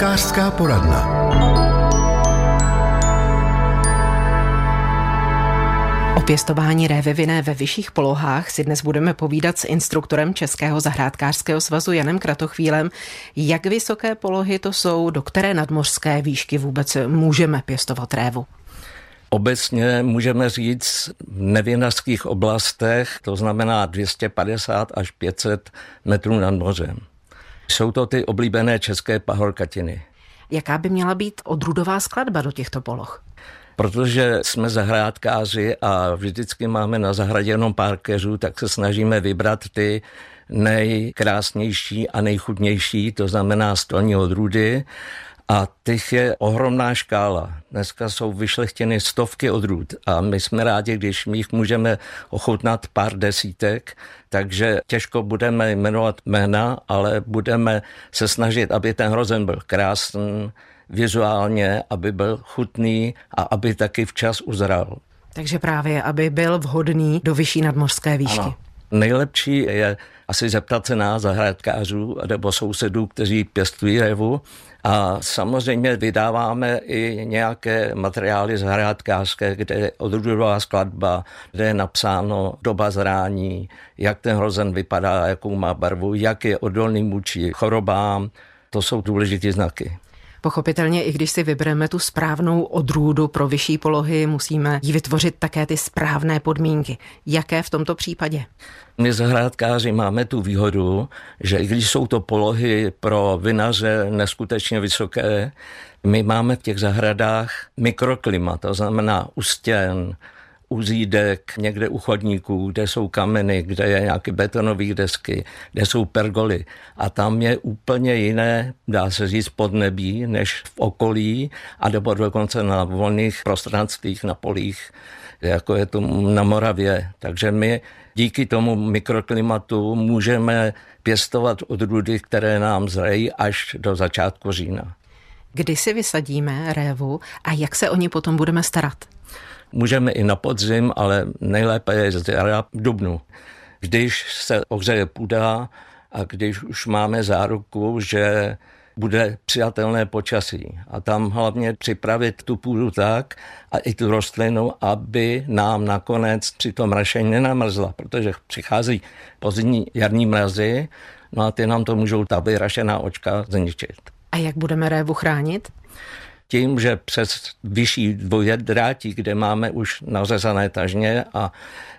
Zahrádkářská poradna. O pěstování révy vinné ve vyšších polohách si dnes budeme povídat s instruktorem Českého zahrádkářského svazu Janem Kratochvílem. Jak vysoké polohy to jsou, do které nadmořské výšky vůbec můžeme pěstovat révu? Obecně můžeme říct v nevinařských oblastech, to znamená 250 až 500 metrů nad mořem. Jsou to ty oblíbené české pahorkatiny. Jaká by měla být odrůdová skladba do těchto poloh? Protože jsme zahrádkáři a vždycky máme na zahradě jenom pár keřů, tak se snažíme vybrat ty nejkrásnější a nejchutnější, to znamená stolní odrůdy a těch je ohromná škála. Dneska jsou vyšlechtěny stovky odrůd a my jsme rádi, když my jich můžeme ochutnat pár desítek, takže těžko budeme jmenovat jména, ale budeme se snažit, aby ten hrozen byl krásný, vizuálně, aby byl chutný a aby taky včas uzral. Takže právě, aby byl vhodný do vyšší nadmořské výšky. Ano. Nejlepší je asi zeptat se nás zahrádkářů nebo sousedů, kteří pěstují revu, a samozřejmě vydáváme i nějaké materiály zahrádkářské, kde je odrůdová skladba, kde je napsáno doba zrání, jak ten hrozen vypadá, jakou má barvu, jak je odolný vůči chorobám. To jsou důležité znaky. Pochopitelně, i když si vybereme tu správnou odrůdu pro vyšší polohy, musíme jí vytvořit také ty správné podmínky. Jaké v tomto případě? My zahrádkáři máme tu výhodu, že i když jsou to polohy pro vinaře neskutečně vysoké, my máme v těch zahradách mikroklima, to znamená u stěn, u zídek, někde u chodníků, kde jsou kameny, kde je nějaké betonové desky, kde jsou pergoly. A tam je úplně jiné, dá se říct, podnebí, než v okolí, a nebo dokonce na volných prostranstvích, na polích, jako je to na Moravě. Takže my díky tomu mikroklimatu můžeme pěstovat odrůdy, které nám zrají až do začátku října. Kdy si vysadíme révu a jak se o ně potom budeme starat? Můžeme i na podzim, ale nejlépe je z jara v dubnu. Když se ohřeje půda a když už máme záruku, že bude přijatelné počasí. A tam hlavně připravit tu půdu tak a i tu rostlinu, aby nám nakonec při tom rašení nenamrzla, protože přichází pozdní jarní mrazy, no a ty nám to můžou ta vyrašená očka zničit. A jak budeme révu chránit? Tím, že přes vyšší dvojadrátí, kde máme už nařezané tažně a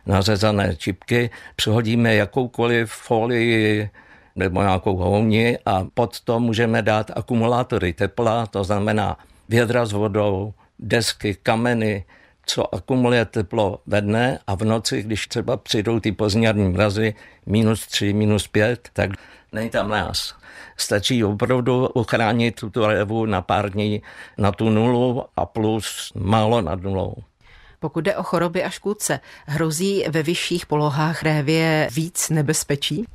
nařezané čipky, přihodíme jakoukoliv folii nebo nějakou houni a pod to můžeme dát akumulátory tepla, to znamená vědra s vodou, desky, kameny, co akumuluje teplo ve dne a v noci, když třeba přijdou ty pozdní mrazy, minus 3, minus 5, tak není tam nás. Stačí opravdu ochránit tuto revu na pár dní na tu nulu a plus málo nad nulou. Pokud jde o choroby a škůdce, hrozí ve vyšších polohách révě víc nebezpečí?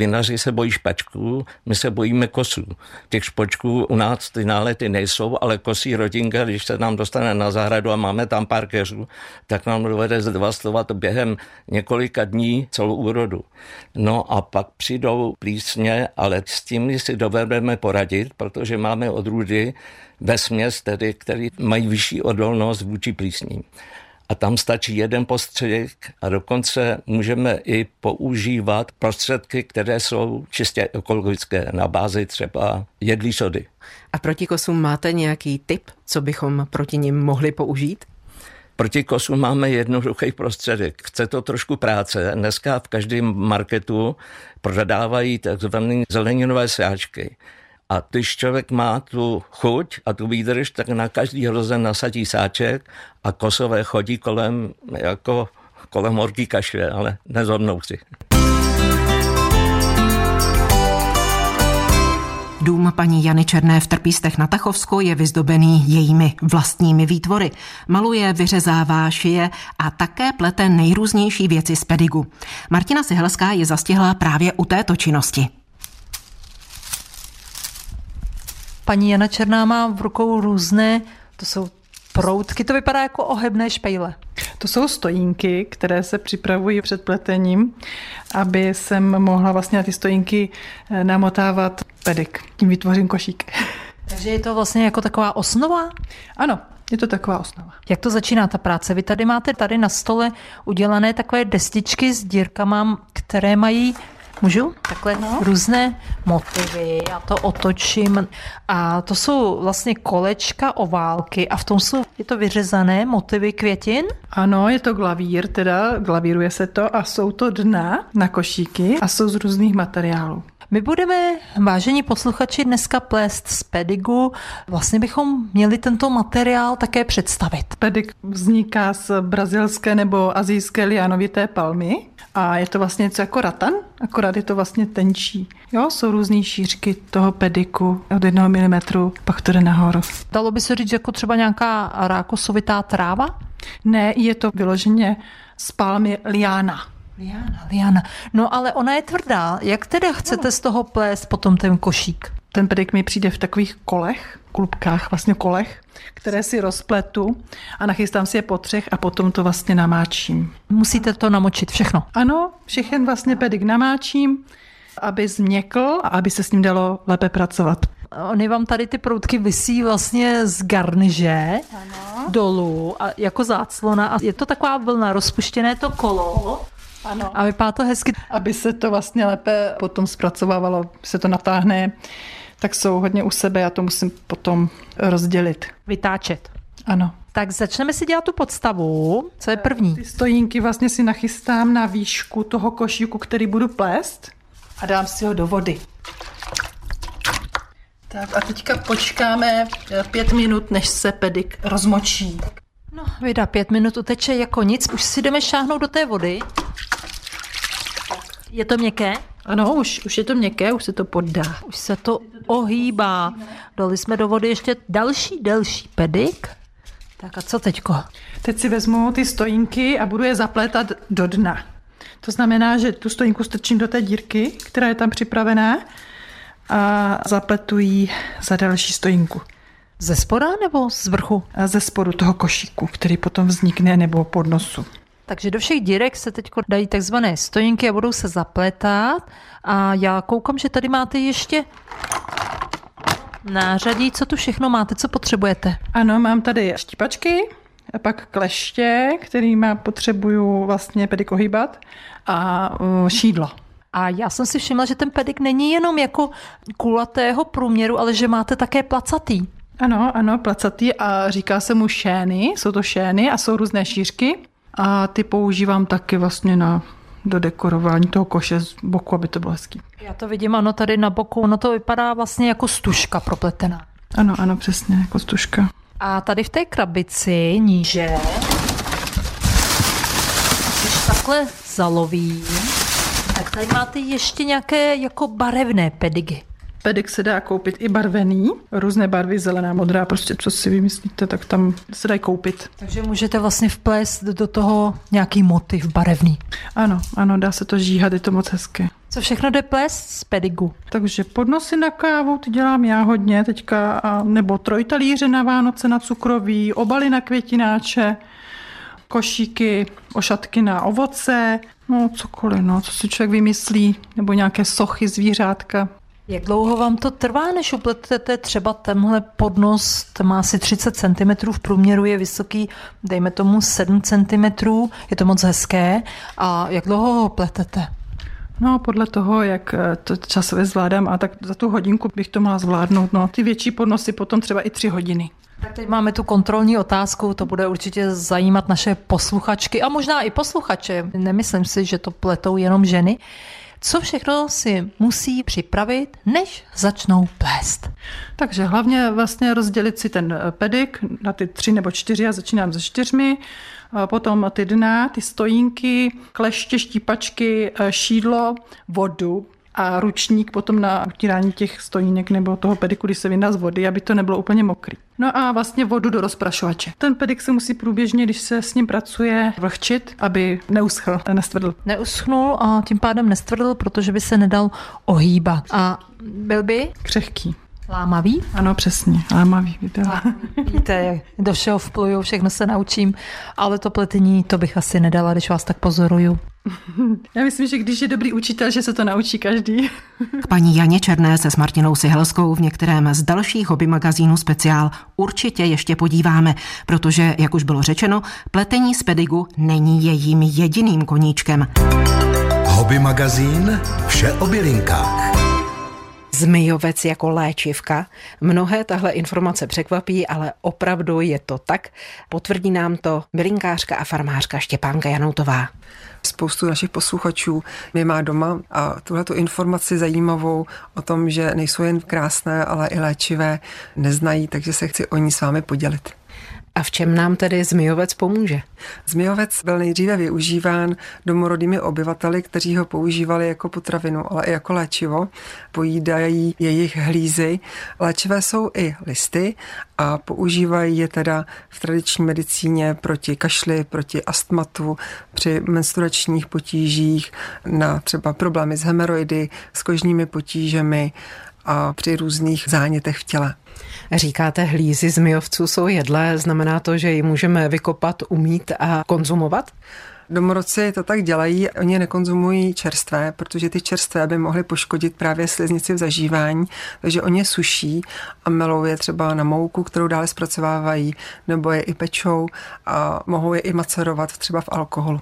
Vinaři se bojí špačků, my se bojíme kosů. Těch špočků u nás ty nálety nejsou, ale kosí rodinka, když se nám dostane na zahradu a máme tam pár keřů, tak nám dovede zdevastovat během několika dní celou úrodu. No a pak přijdou plísně, ale s tím si dovedeme poradit, protože máme odrůdy ve směs, tedy, který mají vyšší odolnost vůči plísním a tam stačí jeden postřeh a dokonce můžeme i používat prostředky, které jsou čistě ekologické na bázi třeba jedlí sody. A proti kosům máte nějaký tip, co bychom proti nim mohli použít? Proti kosu máme jednoduchý prostředek. Chce to trošku práce. Dneska v každém marketu prodávají takzvané zeleninové sáčky. A když člověk má tu chuť a tu výdrž, tak na každý hrozen nasadí sáček a kosové chodí kolem jako kolem horký kašle, ale nezhodnou si. Dům paní Jany Černé v Trpístech na Tachovsku je vyzdobený jejími vlastními výtvory. Maluje, vyřezává, šije a také plete nejrůznější věci z pedigu. Martina Sihelská je zastihla právě u této činnosti. Paní Jana Černá má v rukou různé, to jsou proutky, to vypadá jako ohebné špejle. To jsou stojínky, které se připravují před pletením, aby jsem mohla vlastně na ty stojínky eh, namotávat pedek. Tím vytvořím košík. Takže je to vlastně jako taková osnova? Ano, je to taková osnova. Jak to začíná ta práce? Vy tady máte tady na stole udělané takové destičky s dírkama, které mají Můžu? Takhle no. různé motivy, já to otočím a to jsou vlastně kolečka, oválky a v tom jsou, je to vyřezané motivy květin? Ano, je to glavír, teda glavíruje se to a jsou to dna na košíky a jsou z různých materiálů. My budeme, vážení posluchači, dneska plést z pedigu. Vlastně bychom měli tento materiál také představit. Pedig vzniká z brazilské nebo azijské lianovité palmy a je to vlastně něco jako ratan, akorát je to vlastně tenčí. Jo, jsou různé šířky toho pediku od jednoho milimetru, pak to jde nahoru. Dalo by se říct jako třeba nějaká rákosovitá tráva? Ne, je to vyloženě z palmy liana. Liana, liana. No ale ona je tvrdá. Jak teda chcete no. z toho plést potom ten košík? Ten pedik mi přijde v takových kolech, klubkách, vlastně kolech, které si rozpletu a nachystám si je po třech a potom to vlastně namáčím. Musíte to namočit všechno? Ano, všechen vlastně pedik namáčím, aby změkl a aby se s ním dalo lépe pracovat. Oni vám tady ty proutky vysí vlastně z garniže ano. dolů a jako záclona a je to taková vlna, rozpuštěné to kolo ano. A vypadá to hezky. Aby se to vlastně lépe potom zpracovávalo, se to natáhne, tak jsou hodně u sebe, já to musím potom rozdělit. Vytáčet. Ano. Tak začneme si dělat tu podstavu. Co je první? Ty stojínky vlastně si nachystám na výšku toho košíku, který budu plést a dám si ho do vody. Tak a teďka počkáme pět minut, než se pedik rozmočí. No, vydá pět minut, uteče jako nic. Už si jdeme šáhnout do té vody. Je to měkké? Ano, už, už je to měkké, už se to poddá. Už se to ohýbá. Dali jsme do vody ještě další, delší pedik. Tak a co teďko? Teď si vezmu ty stojínky a budu je zaplétat do dna. To znamená, že tu stojínku strčím do té dírky, která je tam připravená a zapletu ji za další stojínku. Ze spoda nebo z vrchu? A ze spodu toho košíku, který potom vznikne nebo pod nosu. Takže do všech dírek se teď dají takzvané stojinky a budou se zapletat. A já koukám, že tady máte ještě nářadí. Co tu všechno máte, co potřebujete? Ano, mám tady štípačky, a pak kleště, kterýma potřebuju vlastně pedik ohýbat a šídlo. A já jsem si všimla, že ten pedik není jenom jako kulatého průměru, ale že máte také placatý. Ano, ano, placatý a říká se mu šény, jsou to šény a jsou různé šířky a ty používám taky vlastně na do dekorování toho koše z boku, aby to bylo hezký. Já to vidím, ano, tady na boku, no to vypadá vlastně jako stužka propletená. Ano, ano, přesně, jako stužka. A tady v té krabici níže, když takhle zalovím, tak tady máte ještě nějaké jako barevné pedigy. Pedik se dá koupit i barvený, různé barvy, zelená, modrá, prostě co si vymyslíte, tak tam se dají koupit. Takže můžete vlastně vplést do toho nějaký motiv barevný. Ano, ano, dá se to žíhat, je to moc hezké. Co všechno jde plést z pedigu? Takže podnosy na kávu, ty dělám já hodně teďka, nebo trojtalíře na Vánoce na cukroví, obaly na květináče, košíky, ošatky na ovoce, no cokoliv, no, co si člověk vymyslí, nebo nějaké sochy zvířátka. Jak dlouho vám to trvá, než upletete třeba tenhle podnos, má asi 30 cm, v průměru je vysoký, dejme tomu 7 cm, je to moc hezké. A jak dlouho ho pletete? No, podle toho, jak eh, to časově zvládám, a tak za tu hodinku bych to mohla zvládnout. No, ty větší podnosy potom třeba i tři hodiny. Tak teď máme tu kontrolní otázku, to bude určitě zajímat naše posluchačky a možná i posluchače. Nemyslím si, že to pletou jenom ženy. Co všechno si musí připravit, než začnou plést? Takže hlavně vlastně rozdělit si ten eh, pedik na ty tři nebo čtyři, já začínám se čtyřmi, potom ty dna, ty stojínky, kleště, štípačky, eh, šídlo, vodu, a ručník potom na utírání těch stojínek nebo toho pediku, když se vyndá z vody, aby to nebylo úplně mokrý. No a vlastně vodu do rozprašovače. Ten pedik se musí průběžně, když se s ním pracuje, vlhčit, aby neuschl, nestvrdl. Neuschnul a tím pádem nestvrdl, protože by se nedal ohýbat. A byl by? Křehký. Lámavý? Ano, přesně, lámavý. Víte, do všeho vpluju, všechno se naučím, ale to pletení, to bych asi nedala, když vás tak pozoruju. Já myslím, že když je dobrý učitel, že se to naučí každý. K paní Janě Černé se s Martinou Sihelskou v některém z dalších hobby magazínů speciál určitě ještě podíváme, protože, jak už bylo řečeno, pletení z pedigu není jejím jediným koníčkem. Hobby magazín Vše o bylinkách. Zmijovec jako léčivka. Mnohé tahle informace překvapí, ale opravdu je to tak. Potvrdí nám to bylinkářka a farmářka Štěpánka Janoutová. Spoustu našich posluchačů mě má doma a tuhle informaci zajímavou o tom, že nejsou jen krásné, ale i léčivé, neznají, takže se chci o ní s vámi podělit. A v čem nám tedy zmijovec pomůže? Zmijovec byl nejdříve využíván domorodými obyvateli, kteří ho používali jako potravinu, ale i jako léčivo. Pojídají jejich hlízy. Léčivé jsou i listy a používají je teda v tradiční medicíně proti kašli, proti astmatu, při menstruačních potížích, na třeba problémy s hemeroidy, s kožními potížemi a při různých zánětech v těle. Říkáte, hlízy zmijovců jsou jedlé, znamená to, že ji můžeme vykopat, umít a konzumovat? Domorodci to tak dělají, oni nekonzumují čerstvé, protože ty čerstvé by mohly poškodit právě sliznici v zažívání, takže oni je suší a melou je třeba na mouku, kterou dále zpracovávají, nebo je i pečou a mohou je i macerovat třeba v alkoholu.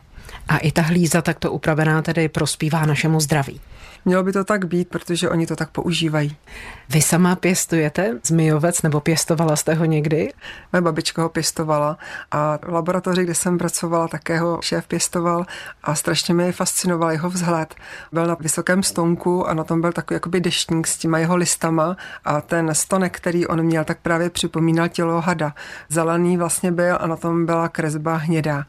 A i ta hlíza takto upravená tedy prospívá našemu zdraví. Mělo by to tak být, protože oni to tak používají. Vy sama pěstujete zmijovec nebo pěstovala jste ho někdy? Moje babička ho pěstovala a v laboratoři, kde jsem pracovala, také ho šéf pěstoval a strašně mi fascinoval jeho vzhled. Byl na vysokém stonku a na tom byl takový jakoby deštník s těma jeho listama a ten stonek, který on měl, tak právě připomínal tělo hada. Zelený vlastně byl a na tom byla kresba hnědá.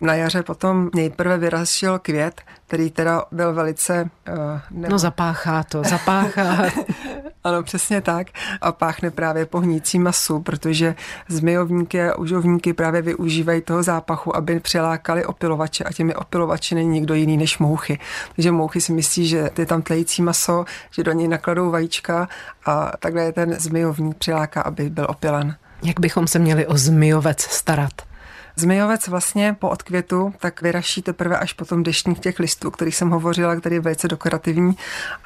Na jaře potom nejprve vyrašil květ, který teda byl velice... Uh, nebo... No zapáchá to, zapáchá. ano, přesně tak. A páchne právě po hnící masu, protože zmijovníky a užovníky právě využívají toho zápachu, aby přilákali opilovače a těmi opilovači není nikdo jiný než mouchy. Takže mouchy si myslí, že je tam tlející maso, že do něj nakladou vajíčka a takhle je ten zmijovník přiláká, aby byl opilen. Jak bychom se měli o zmijovec starat? Zmijovec vlastně po odkvětu tak vyraší teprve až potom deštník těch listů, který jsem hovořila, který je velice dekorativní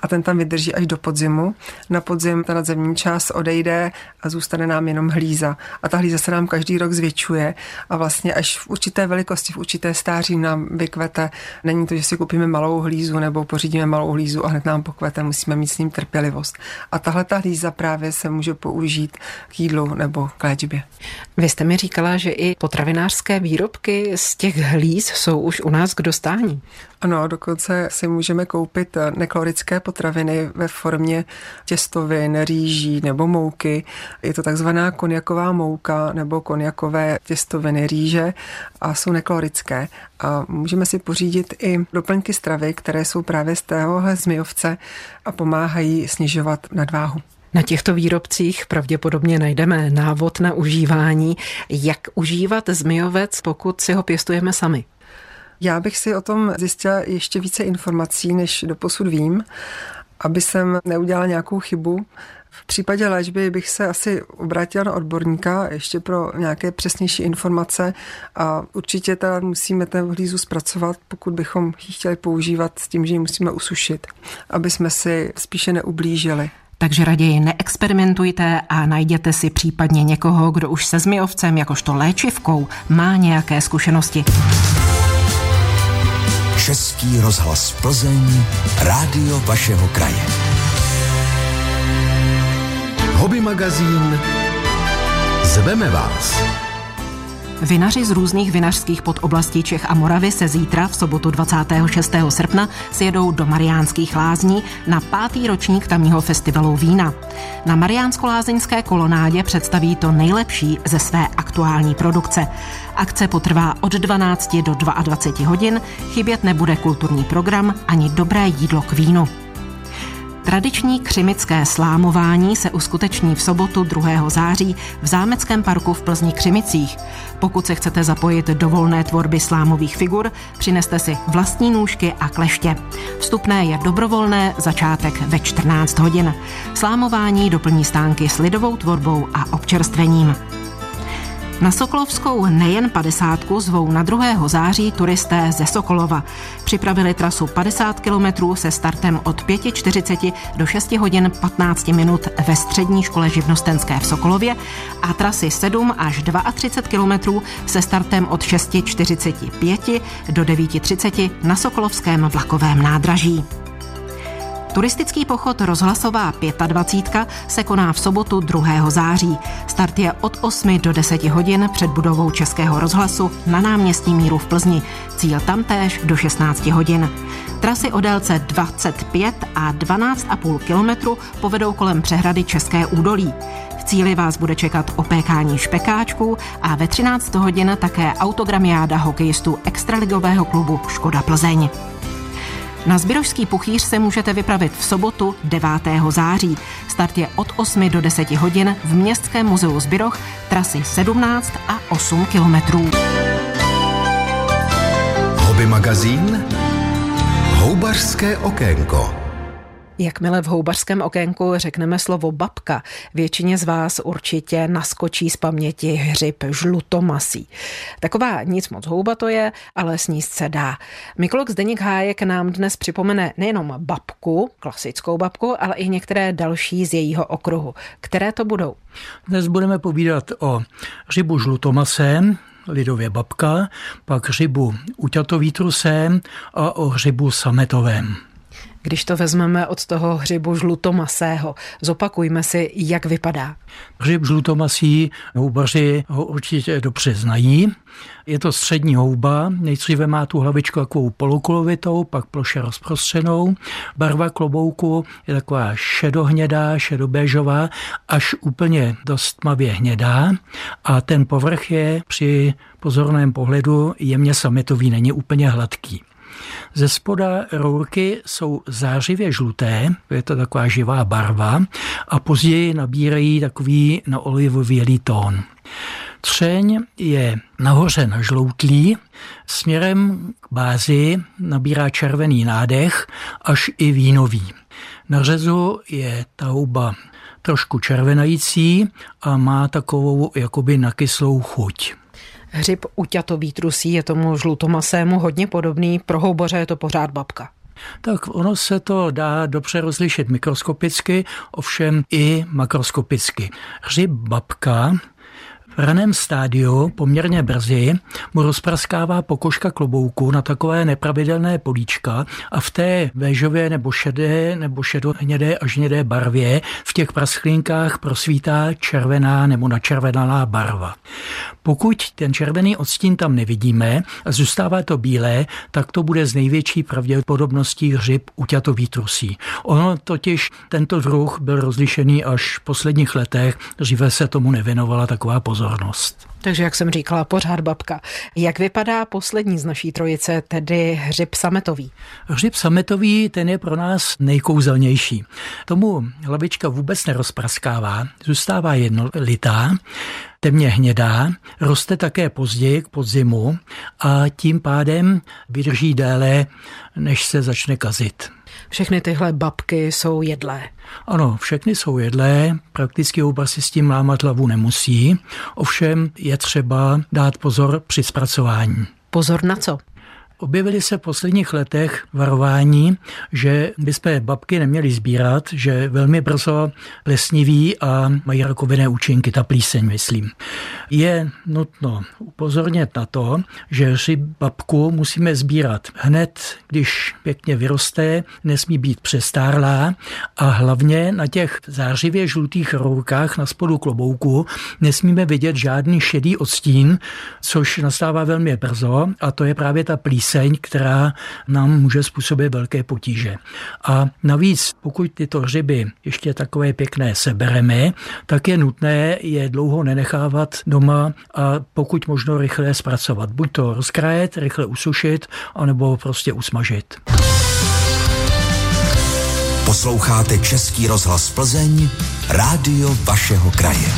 a ten tam vydrží až do podzimu. Na podzim ta nadzemní část odejde a zůstane nám jenom hlíza. A ta hlíza se nám každý rok zvětšuje a vlastně až v určité velikosti, v určité stáří nám vykvete. Není to, že si koupíme malou hlízu nebo pořídíme malou hlízu a hned nám pokvete, musíme mít s ním trpělivost. A tahle ta hlíza právě se může použít k jídlu nebo k léčbě. Vy jste mi říkala, že i potravinářské zemědělské výrobky z těch hlíz jsou už u nás k dostání. Ano, dokonce si můžeme koupit neklorické potraviny ve formě těstovin, rýží nebo mouky. Je to takzvaná konjaková mouka nebo konjakové těstoviny rýže a jsou neklorické. A můžeme si pořídit i doplňky stravy, které jsou právě z téhohle zmijovce a pomáhají snižovat nadváhu. Na těchto výrobcích pravděpodobně najdeme návod na užívání, jak užívat zmijovec, pokud si ho pěstujeme sami. Já bych si o tom zjistila ještě více informací, než do posud vím, aby jsem neudělala nějakou chybu. V případě léčby bych se asi obrátila na odborníka ještě pro nějaké přesnější informace a určitě teda musíme ten hlízu zpracovat, pokud bychom ji chtěli používat s tím, že ji musíme usušit, aby jsme si spíše neublížili. Takže raději neexperimentujte a najděte si případně někoho, kdo už se zmijovcem jakožto léčivkou má nějaké zkušenosti. Český rozhlas Plzeň, rádio vašeho kraje. Hobby magazín Zveme vás. Vinaři z různých vinařských podoblastí Čech a Moravy se zítra v sobotu 26. srpna sjedou do Mariánských lázní na pátý ročník tamního festivalu vína. Na Mariánsko-lázeňské kolonádě představí to nejlepší ze své aktuální produkce. Akce potrvá od 12 do 22 hodin, chybět nebude kulturní program ani dobré jídlo k vínu. Tradiční křimické slámování se uskuteční v sobotu 2. září v Zámeckém parku v Plzni Křimicích. Pokud se chcete zapojit do volné tvorby slámových figur, přineste si vlastní nůžky a kleště. Vstupné je dobrovolné, začátek ve 14 hodin. Slámování doplní stánky s lidovou tvorbou a občerstvením. Na Sokolovskou nejen 50 zvou na 2. září turisté ze Sokolova. Připravili trasu 50 kilometrů se startem od 5.40 do 6 hodin 15 minut ve střední škole živnostenské v Sokolově a trasy 7 až 32 kilometrů se startem od 6.45 do 9.30 na Sokolovském vlakovém nádraží. Turistický pochod Rozhlasová 25 se koná v sobotu 2. září. Start je od 8 do 10 hodin před budovou Českého rozhlasu na náměstí Míru v Plzni. Cíl tamtéž do 16 hodin. Trasy o délce 25 a 12,5 kilometru povedou kolem přehrady České údolí. V cíli vás bude čekat opékání špekáčků a ve 13 hodin také autogramiáda hokejistů extraligového klubu Škoda Plzeň. Na Zbyrožský puchýř se můžete vypravit v sobotu 9. září. Start je od 8 do 10 hodin v Městském muzeu Zbyroch, trasy 17 a 8 kilometrů. Hobby magazín Houbařské okénko. Jakmile v houbařském okénku řekneme slovo babka, většině z vás určitě naskočí z paměti hřib žlutomasí. Taková nic moc houba to je, ale sníst se dá. Mikolog Zdeněk Hájek nám dnes připomene nejenom babku, klasickou babku, ale i některé další z jejího okruhu. Které to budou? Dnes budeme povídat o hřibu žlutomasém, lidově babka, pak hřibu uťatovítrusém a o hřibu sametovém. Když to vezmeme od toho hřibu žlutomasého, zopakujme si, jak vypadá. Hřib žlutomasí houbaři ho určitě dobře znají. Je to střední houba, nejdříve má tu hlavičku takovou polokolovitou, pak ploše rozprostřenou. Barva klobouku je taková šedohnědá, šedobéžová, až úplně dost tmavě hnědá a ten povrch je při pozorném pohledu jemně sametový, není úplně hladký. Ze spoda rourky jsou zářivě žluté, je to taková živá barva, a později nabírají takový na olivovělý tón. Třeň je nahoře nažloutlý, směrem k bázi nabírá červený nádech až i vínový. Na řezu je ta houba trošku červenající a má takovou jakoby nakyslou chuť. Hřib uťatový trusí je tomu žlutomasému hodně podobný, pro houboře je to pořád babka. Tak ono se to dá dobře rozlišit mikroskopicky, ovšem i makroskopicky. Hřib babka v raném stádiu, poměrně brzy, mu rozpraskává pokožka klobouku na takové nepravidelné políčka a v té véžové nebo šedé nebo šedohnědé až hnědé barvě v těch prasklinkách prosvítá červená nebo načervenaná barva. Pokud ten červený odstín tam nevidíme a zůstává to bílé, tak to bude z největší pravděpodobností hřib uťatový trusí. Ono totiž tento druh byl rozlišený až v posledních letech, dříve se tomu nevěnovala taková pozornost. Takže, jak jsem říkala, pořád babka. Jak vypadá poslední z naší trojice, tedy hřib sametový? Hřib sametový, ten je pro nás nejkouzelnější. Tomu hlavička vůbec nerozpraskává, zůstává jednolitá, temně hnědá, roste také později k podzimu a tím pádem vydrží déle, než se začne kazit. Všechny tyhle babky jsou jedlé. Ano, všechny jsou jedlé, prakticky houba si s tím lámat hlavu nemusí, ovšem je třeba dát pozor při zpracování. Pozor na co? Objevily se v posledních letech varování, že bychom babky neměli sbírat, že velmi brzo lesniví a mají rakovinné účinky, ta plíseň, myslím. Je nutno upozornit na to, že si babku musíme sbírat hned, když pěkně vyroste, nesmí být přestárlá a hlavně na těch zářivě žlutých rourkách na spodu klobouku nesmíme vidět žádný šedý odstín, což nastává velmi brzo a to je právě ta plíseň píseň, která nám může způsobit velké potíže. A navíc, pokud tyto hřiby ještě takové pěkné sebereme, tak je nutné je dlouho nenechávat doma a pokud možno rychle zpracovat. Buď to rozkrajet, rychle usušit, anebo prostě usmažit. Posloucháte Český rozhlas Plzeň, rádio vašeho kraje.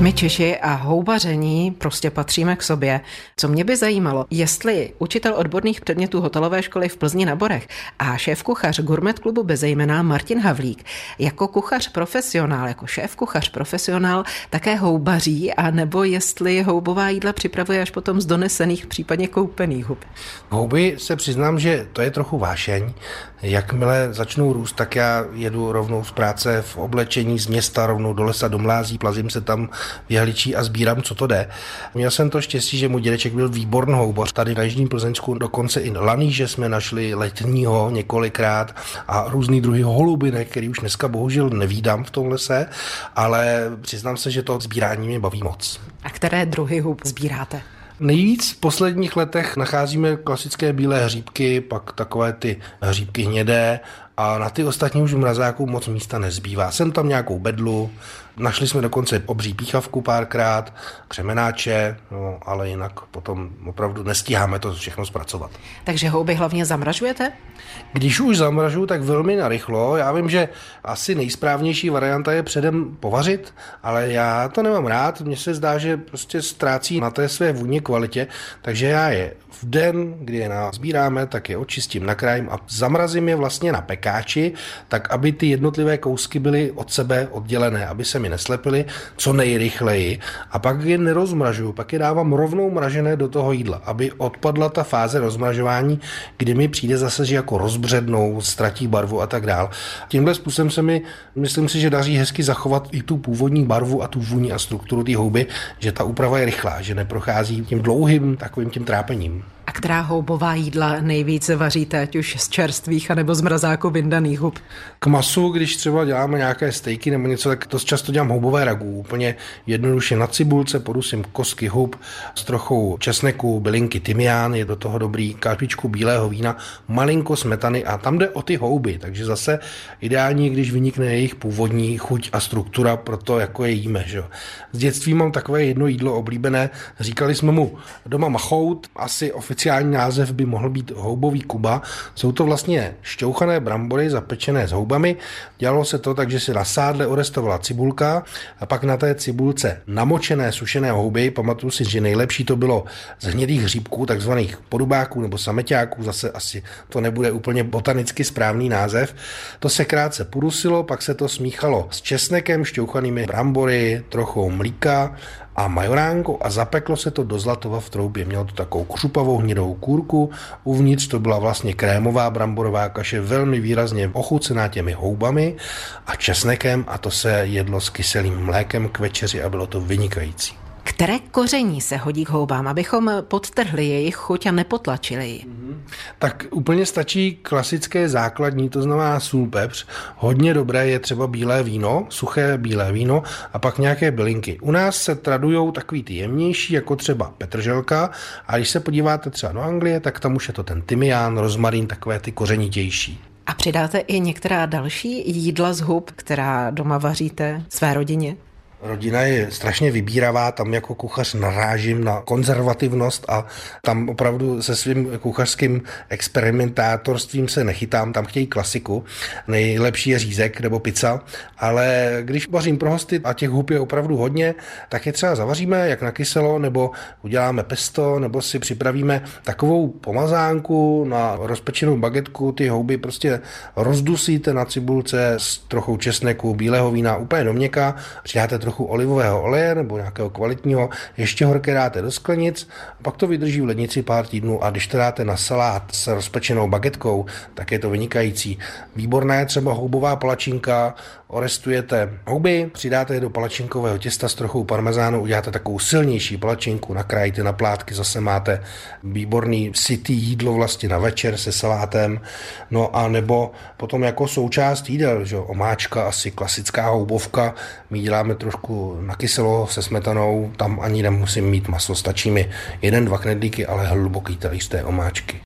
My Češi a houbaření prostě patříme k sobě. Co mě by zajímalo, jestli učitel odborných předmětů hotelové školy v Plzni na Borech a šéf kuchař Gourmet klubu Bezejmená Martin Havlík jako kuchař profesionál, jako šéf kuchař profesionál také houbaří a nebo jestli houbová jídla připravuje až potom z donesených, případně koupených hub. Houby se přiznám, že to je trochu vášeň. Jakmile začnou růst, tak já jedu rovnou z práce v oblečení z města rovnou do lesa, do mlází, plazím se tam v jehličí a sbírám, co to jde. Měl jsem to štěstí, že můj dědeček byl výborný houbař. Tady na Jižním Plzeňsku dokonce i laníže jsme našli letního několikrát a různý druhy holubinek, který už dneska bohužel nevídám v tom lese, ale přiznám se, že to sbírání mě baví moc. A které druhy hub sbíráte? Nejvíc v posledních letech nacházíme klasické bílé hříbky, pak takové ty hříbky hnědé a na ty ostatní už v mrazáku moc místa nezbývá. Jsem tam nějakou bedlu, našli jsme dokonce obří píchavku párkrát, křemenáče, no, ale jinak potom opravdu nestíháme to všechno zpracovat. Takže houby hlavně zamražujete? Když už zamražu, tak velmi narychlo. Já vím, že asi nejsprávnější varianta je předem povařit, ale já to nemám rád. Mně se zdá, že prostě ztrácí na té své vůně kvalitě, takže já je v den, kdy je sbíráme, tak je očistím, nakrájím a zamrazím je vlastně na pekáči, tak aby ty jednotlivé kousky byly od sebe oddělené, aby se mi neslepily co nejrychleji a pak je nerozmražuju, pak je dávám rovnou mražené do toho jídla, aby odpadla ta fáze rozmražování, kdy mi přijde zase, že jako rozbřednou, ztratí barvu a tak dál. Tímhle způsobem se mi, myslím si, že daří hezky zachovat i tu původní barvu a tu vůni a strukturu té houby, že ta úprava je rychlá, že neprochází tím dlouhým takovým tím trápením. A která houbová jídla nejvíce vaříte, ať už z čerstvých anebo z mrazáku vyndaných hub? K masu, když třeba děláme nějaké stejky nebo něco, tak to často dělám houbové ragu. Úplně jednoduše na cibulce podusím kosky hub s trochou česneku, bylinky, tymián, je do toho dobrý, kapičku bílého vína, malinko smetany a tam jde o ty houby, takže zase ideální, když vynikne jejich původní chuť a struktura pro to, jako je jíme. Že? Z dětství mám takové jedno jídlo oblíbené, říkali jsme mu doma machout, asi oficiální název by mohl být houbový kuba. Jsou to vlastně šťouchané brambory zapečené s houbami. Dělalo se to tak, že se na sádle orestovala cibulka a pak na té cibulce namočené sušené houby. Pamatuju si, že nejlepší to bylo z hnědých hříbků, takzvaných podobáků nebo sameťáků. Zase asi to nebude úplně botanicky správný název. To se krátce purusilo, pak se to smíchalo s česnekem, šťouchanými brambory, trochou mlíka a majoránkou a zapeklo se to do zlatova v troubě. Mělo to takovou křupavou hnědou kůrku, uvnitř to byla vlastně krémová bramborová kaše, velmi výrazně ochucená těmi houbami a česnekem a to se jedlo s kyselým mlékem k večeři a bylo to vynikající. Které koření se hodí k houbám, abychom podtrhli jejich chuť a nepotlačili ji? Tak úplně stačí klasické základní, to znamená sůl, pepř. Hodně dobré je třeba bílé víno, suché bílé víno a pak nějaké bylinky. U nás se tradují takový ty jemnější, jako třeba petrželka, a když se podíváte třeba do Anglie, tak tam už je to ten tymián, rozmarín, takové ty kořenitější. A přidáte i některá další jídla z hub, která doma vaříte své rodině? Rodina je strašně vybíravá, tam jako kuchař narážím na konzervativnost a tam opravdu se svým kuchařským experimentátorstvím se nechytám, tam chtějí klasiku. Nejlepší je řízek nebo pizza, ale když vařím pro hosty a těch hub je opravdu hodně, tak je třeba zavaříme jak na kyselo, nebo uděláme pesto, nebo si připravíme takovou pomazánku na rozpečenou bagetku, ty houby prostě rozdusíte na cibulce s trochou česneku, bílého vína, úplně do měka, přidáte trochu trochu olivového oleje nebo nějakého kvalitního, ještě horké dáte do sklenic, a pak to vydrží v lednici pár týdnů a když to dáte na salát s rozpečenou bagetkou, tak je to vynikající. Výborná je třeba houbová palačinka, orestujete houby, přidáte je do palačinkového těsta s trochou parmezánu, uděláte takovou silnější palačinku, nakrájíte na plátky, zase máte výborný sytý jídlo vlastně na večer se salátem, no a nebo potom jako součást jídel, že omáčka, asi klasická houbovka, my děláme trošku na kyselo se smetanou, tam ani nemusím mít maso, stačí mi jeden, dva knedlíky, ale hluboký talíř té omáčky.